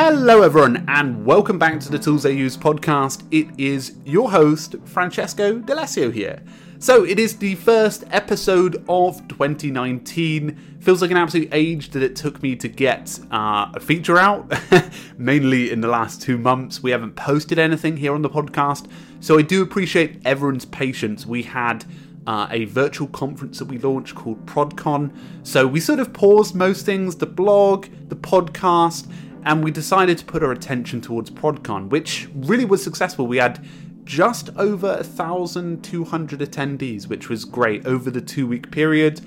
Hello, everyone, and welcome back to the Tools They Use podcast. It is your host, Francesco D'Alessio here. So, it is the first episode of 2019. Feels like an absolute age that it took me to get uh, a feature out. Mainly in the last two months, we haven't posted anything here on the podcast. So, I do appreciate everyone's patience. We had uh, a virtual conference that we launched called ProdCon. So we sort of paused most things the blog, the podcast, and we decided to put our attention towards ProdCon, which really was successful. We had just over 1,200 attendees, which was great over the two week period.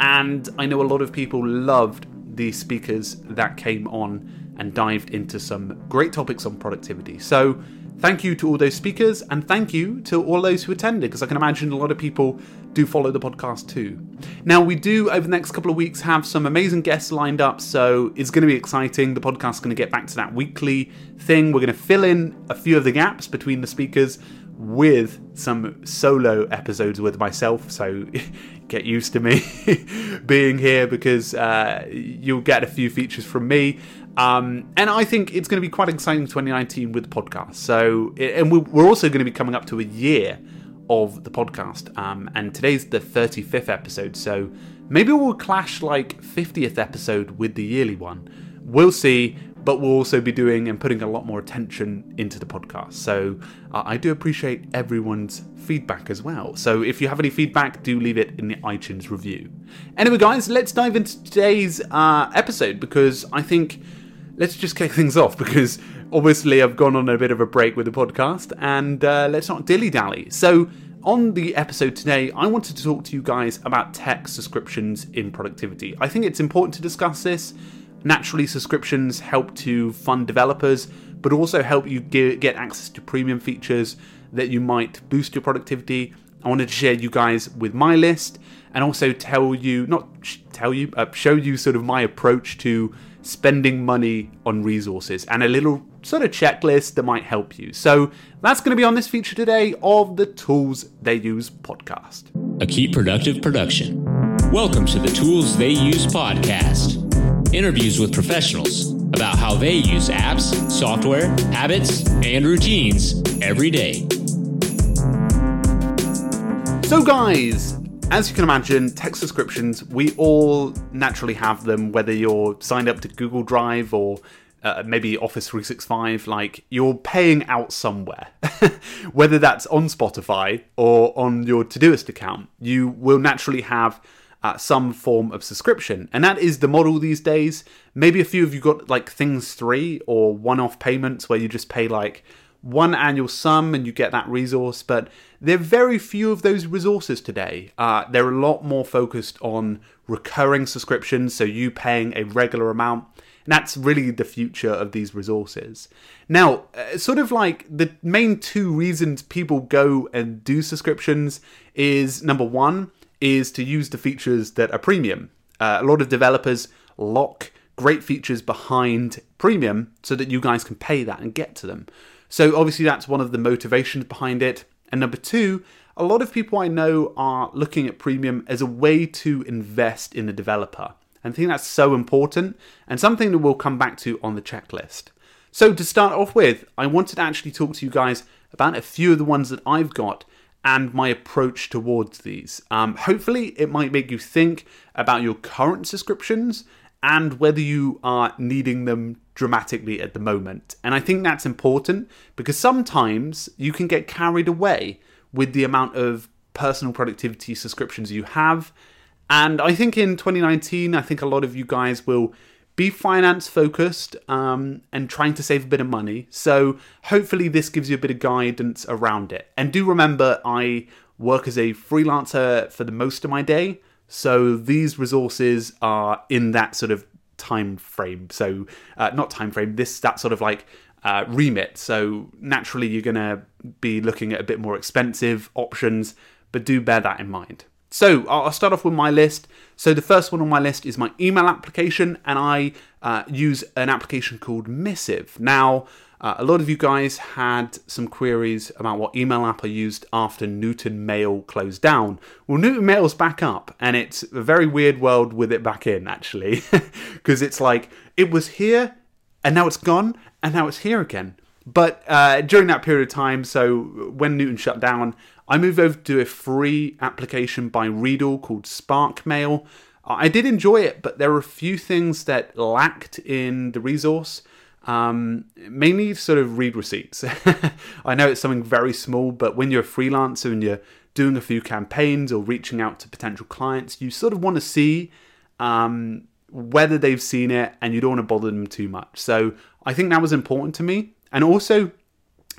And I know a lot of people loved the speakers that came on and dived into some great topics on productivity. So, thank you to all those speakers and thank you to all those who attended because I can imagine a lot of people do follow the podcast too. Now, we do over the next couple of weeks have some amazing guests lined up, so it's going to be exciting. The podcast is going to get back to that weekly thing. We're going to fill in a few of the gaps between the speakers with some solo episodes with myself, so get used to me being here because uh, you'll get a few features from me. Um, and I think it's going to be quite exciting 2019 with podcasts. So, and we're also going to be coming up to a year of the podcast. Um, and today's the 35th episode, so maybe we'll clash like 50th episode with the yearly one. We'll see, but we'll also be doing and putting a lot more attention into the podcast. So uh, I do appreciate everyone's feedback as well. So if you have any feedback, do leave it in the iTunes review. Anyway, guys, let's dive into today's uh, episode because I think let's just kick things off because obviously I've gone on a bit of a break with the podcast and uh, let's not dilly dally. So, on the episode today, I wanted to talk to you guys about tech subscriptions in productivity. I think it's important to discuss this. Naturally, subscriptions help to fund developers, but also help you get access to premium features that you might boost your productivity. I wanted to share you guys with my list and also tell you, not tell you, uh, show you sort of my approach to spending money on resources and a little sort of checklist that might help you. So that's going to be on this feature today of the Tools They Use podcast. A Keep Productive production. Welcome to the Tools They Use podcast. Interviews with professionals about how they use apps, software, habits, and routines every day. So, guys, as you can imagine, text subscriptions, we all naturally have them, whether you're signed up to Google Drive or uh, maybe Office 365, like you're paying out somewhere. whether that's on Spotify or on your Todoist account, you will naturally have uh, some form of subscription. And that is the model these days. Maybe a few of you got like Things 3 or one off payments where you just pay like one annual sum and you get that resource, but there are very few of those resources today. Uh, they're a lot more focused on recurring subscriptions, so you paying a regular amount. That's really the future of these resources. Now, uh, sort of like the main two reasons people go and do subscriptions is number one is to use the features that are premium. Uh, a lot of developers lock great features behind premium so that you guys can pay that and get to them. So obviously that's one of the motivations behind it. And number two, a lot of people I know are looking at premium as a way to invest in the developer. I think that's so important and something that we'll come back to on the checklist. So to start off with, I wanted to actually talk to you guys about a few of the ones that I've got and my approach towards these. Um, hopefully, it might make you think about your current subscriptions and whether you are needing them dramatically at the moment. And I think that's important because sometimes you can get carried away with the amount of personal productivity subscriptions you have. And I think in 2019, I think a lot of you guys will be finance focused um, and trying to save a bit of money. So hopefully, this gives you a bit of guidance around it. And do remember, I work as a freelancer for the most of my day. So these resources are in that sort of time frame. So uh, not time frame. This that sort of like uh, remit. So naturally, you're going to be looking at a bit more expensive options, but do bear that in mind. So I'll start off with my list. So the first one on my list is my email application, and I uh, use an application called Missive. Now, uh, a lot of you guys had some queries about what email app I used after Newton Mail closed down. Well, Newton Mail's back up, and it's a very weird world with it back in, actually, because it's like it was here and now it's gone, and now it's here again. But uh, during that period of time, so when Newton shut down, I moved over to a free application by Readdle called SparkMail. I did enjoy it, but there were a few things that lacked in the resource. Um, mainly sort of read receipts. I know it's something very small, but when you're a freelancer and you're doing a few campaigns or reaching out to potential clients, you sort of want to see um, whether they've seen it and you don't want to bother them too much. So I think that was important to me. And also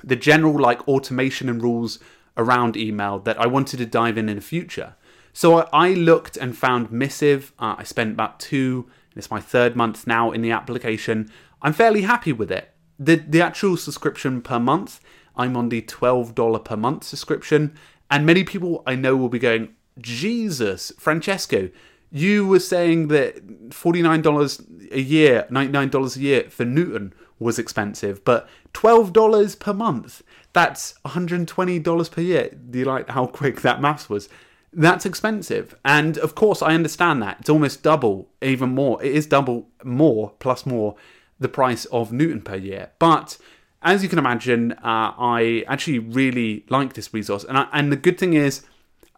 the general like automation and rules around email that I wanted to dive in in the future. So I looked and found Missive. Uh, I spent about two, it's my third month now in the application. I'm fairly happy with it. The, the actual subscription per month, I'm on the $12 per month subscription. And many people I know will be going, Jesus, Francesco, you were saying that $49 a year, $99 a year for Newton was expensive, but $12 per month, that's $120 per year. Do you like how quick that maths was? That's expensive. And of course, I understand that. It's almost double, even more. It is double more plus more the price of Newton per year. But as you can imagine, uh, I actually really like this resource. And, I, and the good thing is,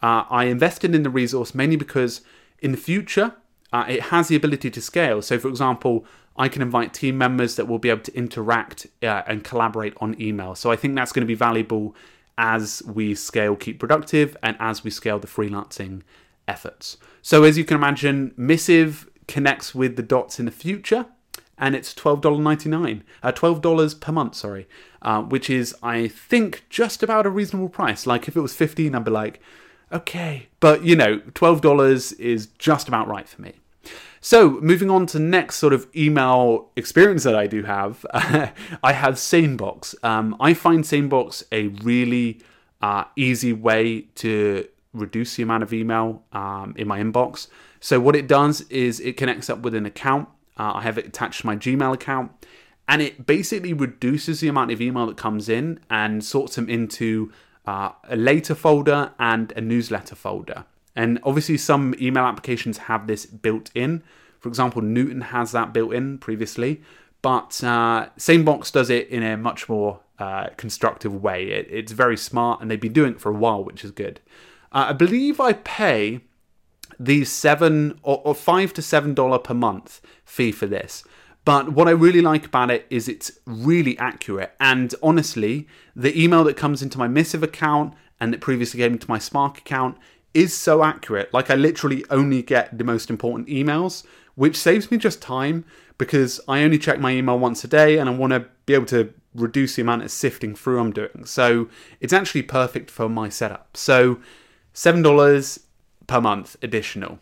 uh, I invested in the resource mainly because in the future, uh, it has the ability to scale. So, for example, I can invite team members that will be able to interact uh, and collaborate on email. So, I think that's going to be valuable as we scale Keep Productive and as we scale the freelancing efforts. So, as you can imagine, Missive connects with the dots in the future and it's $12.99, uh, $12 per month, sorry, uh, which is, I think, just about a reasonable price. Like, if it was 15 I'd be like, okay. But, you know, $12 is just about right for me. So, moving on to next sort of email experience that I do have, I have SaneBox. Um, I find SaneBox a really uh, easy way to reduce the amount of email um, in my inbox. So, what it does is it connects up with an account. Uh, I have it attached to my Gmail account, and it basically reduces the amount of email that comes in and sorts them into uh, a later folder and a newsletter folder. And obviously, some email applications have this built in. For example, Newton has that built in previously, but uh, SaneBox does it in a much more uh, constructive way. It, it's very smart, and they've been doing it for a while, which is good. Uh, I believe I pay the seven or, or five to seven dollar per month fee for this. But what I really like about it is it's really accurate. And honestly, the email that comes into my Missive account and that previously came into my Spark account is so accurate. Like I literally only get the most important emails, which saves me just time because I only check my email once a day and I want to be able to reduce the amount of sifting through I'm doing. So it's actually perfect for my setup. So $7 per month additional.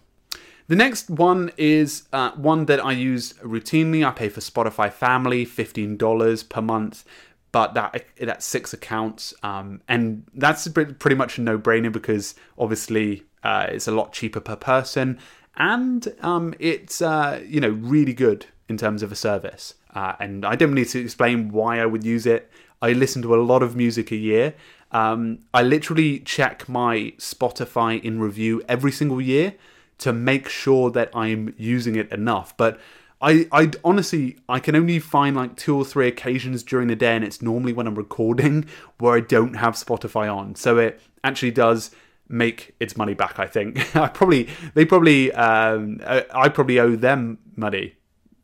The next one is uh, one that I use routinely. I pay for Spotify Family, $15 per month but that that's six accounts, um, and that's pretty much a no-brainer because obviously uh, it's a lot cheaper per person, and um, it's uh, you know really good in terms of a service. Uh, and I don't need to explain why I would use it. I listen to a lot of music a year. Um, I literally check my Spotify in review every single year to make sure that I'm using it enough. But I, I honestly, I can only find like two or three occasions during the day, and it's normally when I'm recording where I don't have Spotify on. So it actually does make its money back. I think I probably, they probably, um, I, I probably owe them money.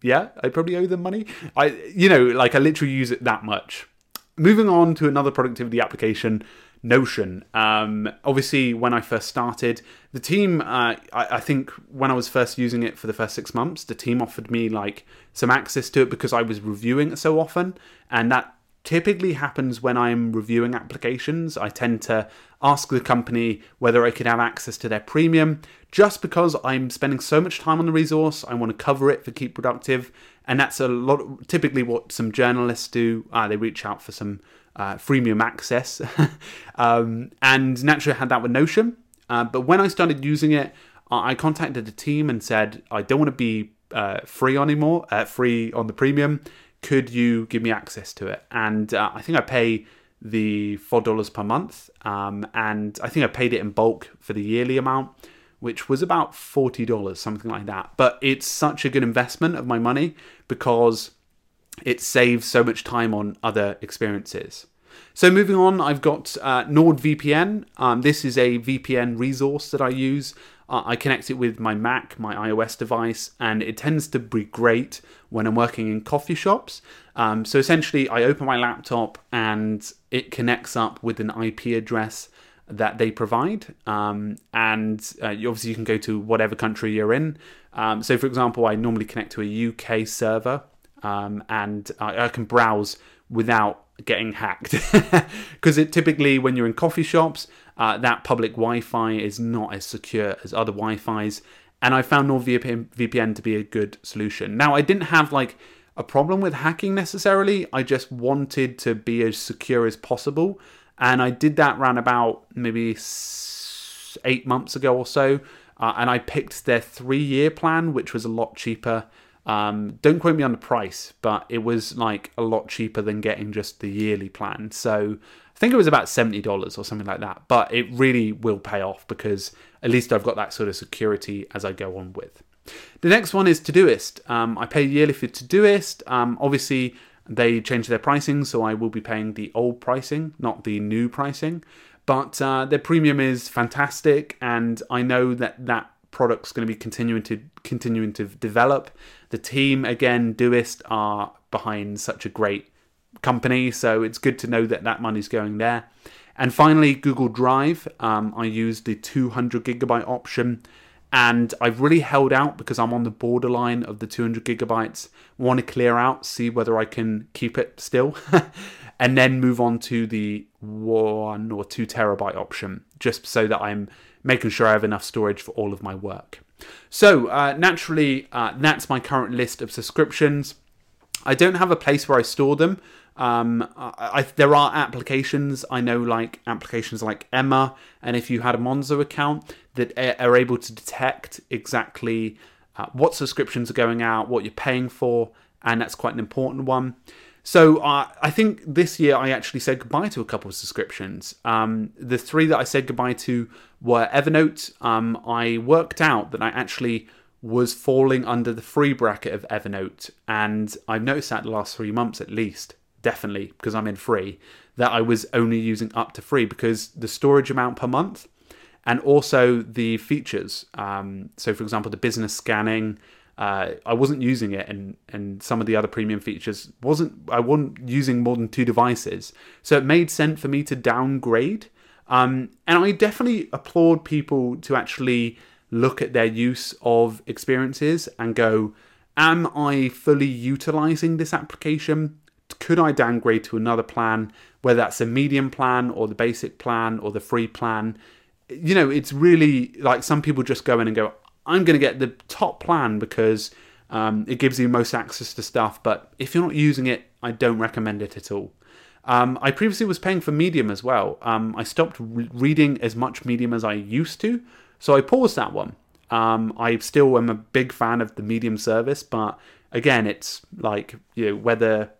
Yeah, I probably owe them money. I, you know, like I literally use it that much. Moving on to another productivity application Notion. Um, obviously, when I first started, the team, uh, I, I, think when I was first using it for the first six months, the team offered me like some access to it because I was reviewing it so often. And that typically happens when I'm reviewing applications. I tend to ask the company whether I could have access to their premium just because I'm spending so much time on the resource. I want to cover it for Keep Productive. And that's a lot, typically what some journalists do. Uh, they reach out for some uh, freemium access. um, and naturally, I had that with Notion. Uh, but when I started using it, I contacted the team and said, I don't want to be uh, free anymore, uh, free on the premium. Could you give me access to it? And uh, I think I pay the $4 per month. Um, and I think I paid it in bulk for the yearly amount, which was about $40, something like that. But it's such a good investment of my money because it saves so much time on other experiences. So moving on, I've got uh, NordVPN. Um, this is a VPN resource that I use. I connect it with my Mac, my iOS device, and it tends to be great when I'm working in coffee shops. Um, so essentially, I open my laptop and it connects up with an IP address that they provide. Um, and uh, obviously, you can go to whatever country you're in. Um, so, for example, I normally connect to a UK server um, and I, I, can browse without getting hacked. Because it typically, when you're in coffee shops, uh, that public Wi Fi is not as secure as other Wi Fi's. And I found NordVPN VPN to be a good solution. Now, I didn't have like a problem with hacking necessarily. I just wanted to be as secure as possible and I did that around about maybe eight months ago or so. Uh, and I picked their three year plan, which was a lot cheaper. Um, don't quote me on the price, but it was like a lot cheaper than getting just the yearly plan. So I think it was about $70 or something like that. But it really will pay off because at least I've got that sort of security as I go on with. The next one is Todoist. Um, I pay yearly for Todoist. Um, obviously, they changed their pricing, so I will be paying the old pricing, not the new pricing. But uh, their premium is fantastic, and I know that that product's going to be continuing to continuing to develop. The team again, Doist, are behind such a great company, so it's good to know that that money's going there. And finally, Google Drive. Um, I use the 200 gigabyte option and I've really held out because I'm on the borderline of the 200 gigabytes. Want to clear out, see whether I can keep it still, and then move on to the one or two terabyte option, just so that I'm making sure I have enough storage for all of my work. So uh, naturally, uh, that's my current list of subscriptions. I don't have a place where I store them. Um, I, I, there are applications I know, like applications like Emma, and if you had a Monzo account, that are able to detect exactly uh, what subscriptions are going out, what you're paying for, and that's quite an important one. So uh, I think this year I actually said goodbye to a couple of subscriptions. Um, the three that I said goodbye to were Evernote. Um, I worked out that I actually was falling under the free bracket of Evernote, and I've noticed that the last three months at least definitely because I'm in free, that I was only using up to free because the storage amount per month and also the features. Um, so, for example, the business scanning. Uh, I wasn't using it, and and some of the other premium features wasn't. I wasn't using more than two devices, so it made sense for me to downgrade. Um, and I definitely applaud people to actually look at their use of experiences and go, Am I fully utilizing this application? could I downgrade to another plan, whether that's a medium plan or the basic plan or the free plan? You know, it's really like some people just go in and go, I'm going to get the top plan because um, it gives you most access to stuff. But if you're not using it, I don't recommend it at all. Um, I previously was paying for Medium as well. Um, I stopped re- reading as much Medium as I used to, so I paused that one. Um, I still am a big fan of the Medium service, but again, it's like you know whether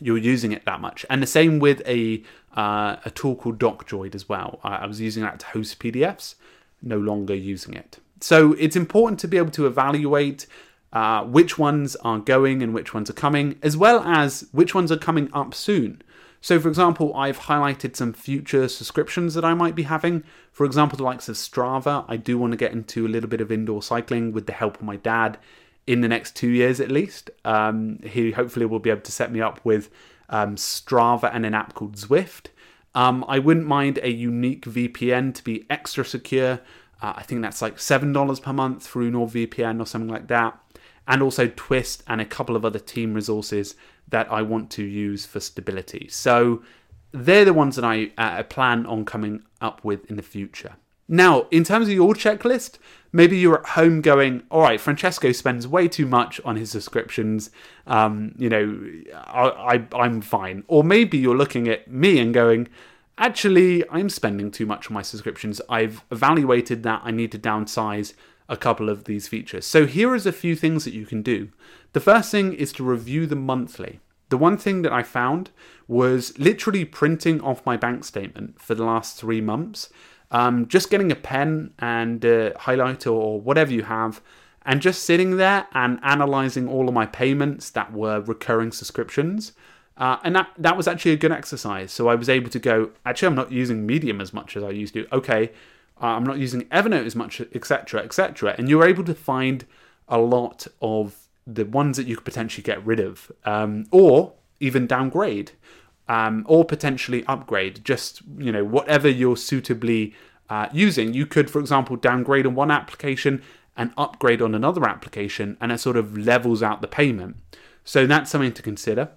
you're using it that much. And the same with a uh, a tool called DocDroid as well. I, I was using that to host PDFs, no longer using it. So it's important to be able to evaluate uh, which ones are going and which ones are coming, as well as which ones are coming up soon. So, for example, I've highlighted some future subscriptions that I might be having. For example, the likes of Strava. I do want to get into a little bit of indoor cycling with the help of my dad in the next two years at least. Um, he hopefully will be able to set me up with um, Strava and an app called Zwift. Um, I wouldn't mind a unique VPN to be extra secure. Uh, I think that's like $7 per month through NordVPN or something like that. And also Twist and a couple of other team resources that I want to use for stability. So they're the ones that I uh, plan on coming up with in the future. Now, in terms of your checklist, maybe you're at home going, all right, Francesco spends way too much on his subscriptions. Um, you know, I, I, I'm fine. Or maybe you're looking at me and going, actually, I'm spending too much on my subscriptions. I've evaluated that I need to downsize a couple of these features. So here is a few things that you can do. The first thing is to review them monthly. The one thing that I found was literally printing off my bank statement for the last three months um, just getting a pen and a highlighter or whatever you have And just sitting there and analyzing all of my payments that were recurring subscriptions. Uh, and that, that was actually a good exercise. So I was able to go, actually, I'm not using Medium as much as I used to. Okay, uh, I'm not using Evernote as much, etc., etc. And you're able to find a lot of the ones that you could potentially get rid of, um, or even downgrade, um, or potentially upgrade. Just you know whatever you're suitably uh, using. You could, for example, downgrade on one application and upgrade on another application, and it sort of levels out the payment. So that's something to consider.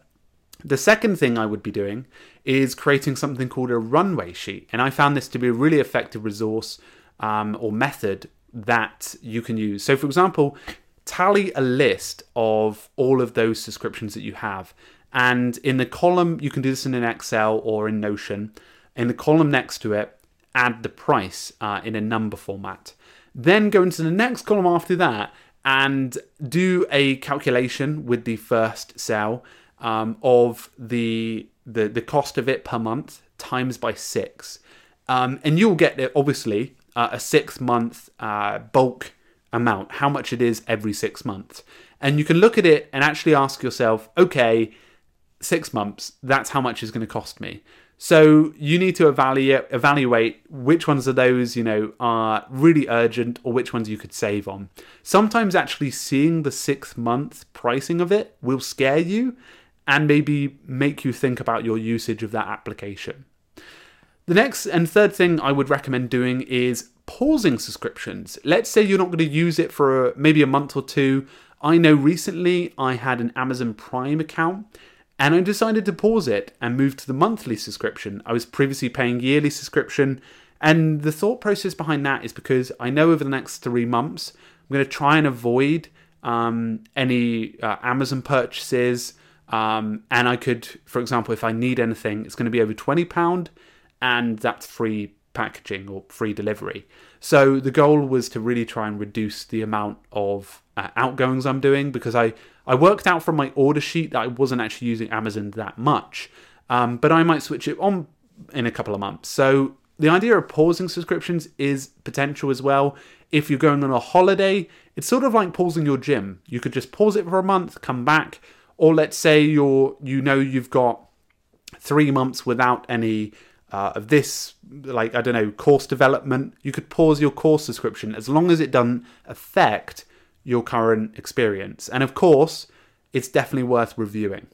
The second thing I would be doing is creating something called a runway sheet, and I found this to be a really effective resource um, or method that you can use. So, for example, tally a list of all of those subscriptions that you have. And in the column, you can do this in an Excel or in Notion. In the column next to it, add the price uh, in a number format. Then go into the next column after that and do a calculation with the first cell um, of the, the the cost of it per month times by six, um, and you'll get it obviously uh, a six month uh, bulk amount, how much it is every six months. And you can look at it and actually ask yourself, okay, six months, that's how much is going to cost me. So you need to evaluate evaluate which ones of those, you know, are really urgent or which ones you could save on. Sometimes actually seeing the six month pricing of it will scare you and maybe make you think about your usage of that application. The next and third thing I would recommend doing is pausing subscriptions. Let's say you're not going to use it for a, maybe a month or two. I know recently I had an Amazon Prime account and I decided to pause it and move to the monthly subscription. I was previously paying yearly subscription and the thought process behind that is because I know over the next three months I'm going to try and avoid um, any uh, Amazon purchases. Um, and I could, for example, if I need anything, it's going to be over £20 and that's free packaging or free delivery. So the goal was to really try and reduce the amount of uh, outgoings I'm doing because I, I worked out from my order sheet that I wasn't actually using Amazon that much. Um, but I might switch it on in a couple of months. So the idea of pausing subscriptions is potential as well. If you're going on a holiday, it's sort of like pausing your gym. You could just pause it for a month, come back, or let's say you're you know you've got three months without any uh, of this, like I don't know, course development, you could pause your course subscription as long as it doesn't affect your current experience. And of course, it's definitely worth reviewing.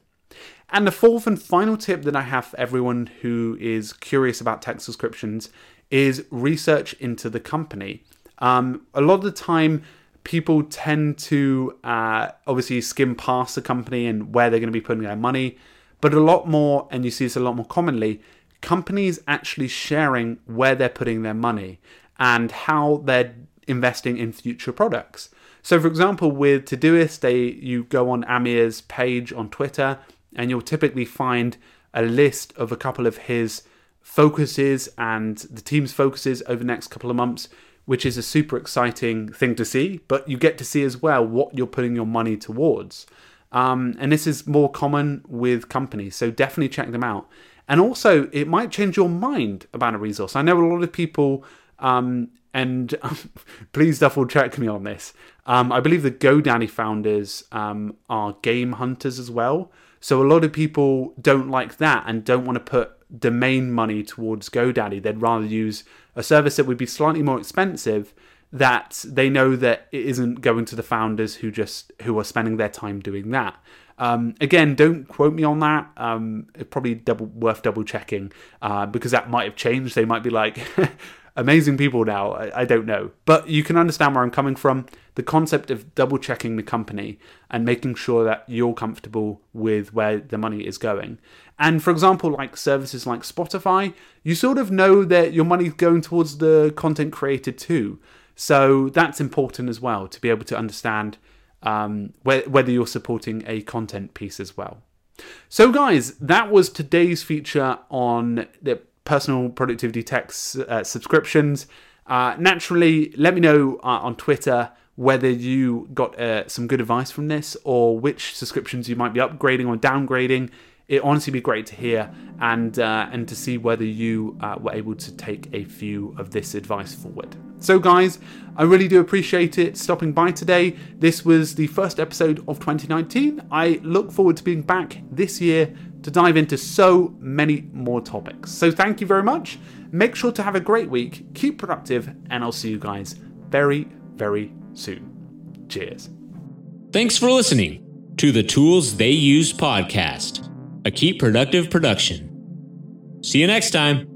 And the fourth and final tip that I have for everyone who is curious about tech subscriptions is research into the company. Um, a lot of the time, people tend to uh, obviously skim past the company and where they're going to be putting their money, but a lot more, and you see this a lot more commonly, companies actually sharing where they're putting their money and how they're investing in future products. So, for example, with Todoist, they you go on Amir's page on Twitter, and you'll typically find a list of a couple of his focuses and the team's focuses over the next couple of months, which is a super exciting thing to see. But you get to see as well what you're putting your money towards. Um, and this is more common with companies, so definitely check them out. And also, it might change your mind about a resource. I know a lot of people, um, and please double check me on this. Um, I believe the GoDaddy founders um, are game hunters as well. So a lot of people don't like that and don't want to put domain money towards GoDaddy. They'd rather use a service that would be slightly more expensive that they know that it isn't going to the founders who just who are spending their time doing that. Um, again, don't quote me on that. Um, it's probably double worth double checking uh, because that might have changed. They might be like amazing people now. I, I, don't know, but you can understand where I'm coming from. The concept of double checking the company and making sure that you're comfortable with where the money is going. And for example, like services like Spotify, you sort of know that your money's going towards the content created too. So that's important as well to be able to understand um, whether you're supporting a content piece as well. So, guys, that was today's feature on the personal productivity tech uh, subscriptions. Uh, naturally, let me know uh, on Twitter whether you got uh, some good advice from this or which subscriptions you might be upgrading or downgrading. it honestly be great to hear and uh, and to see whether you uh, were able to take a few of this advice forward. So, guys, I really do appreciate it stopping by today. This was the first episode of 2019. I look forward to being back this year to dive into so many more topics. So, thank you very much. Make sure to have a great week, keep productive, and I'll see you guys very, very soon. Cheers. Thanks for listening to the Tools They Use podcast, a Keep Productive production. See you next time.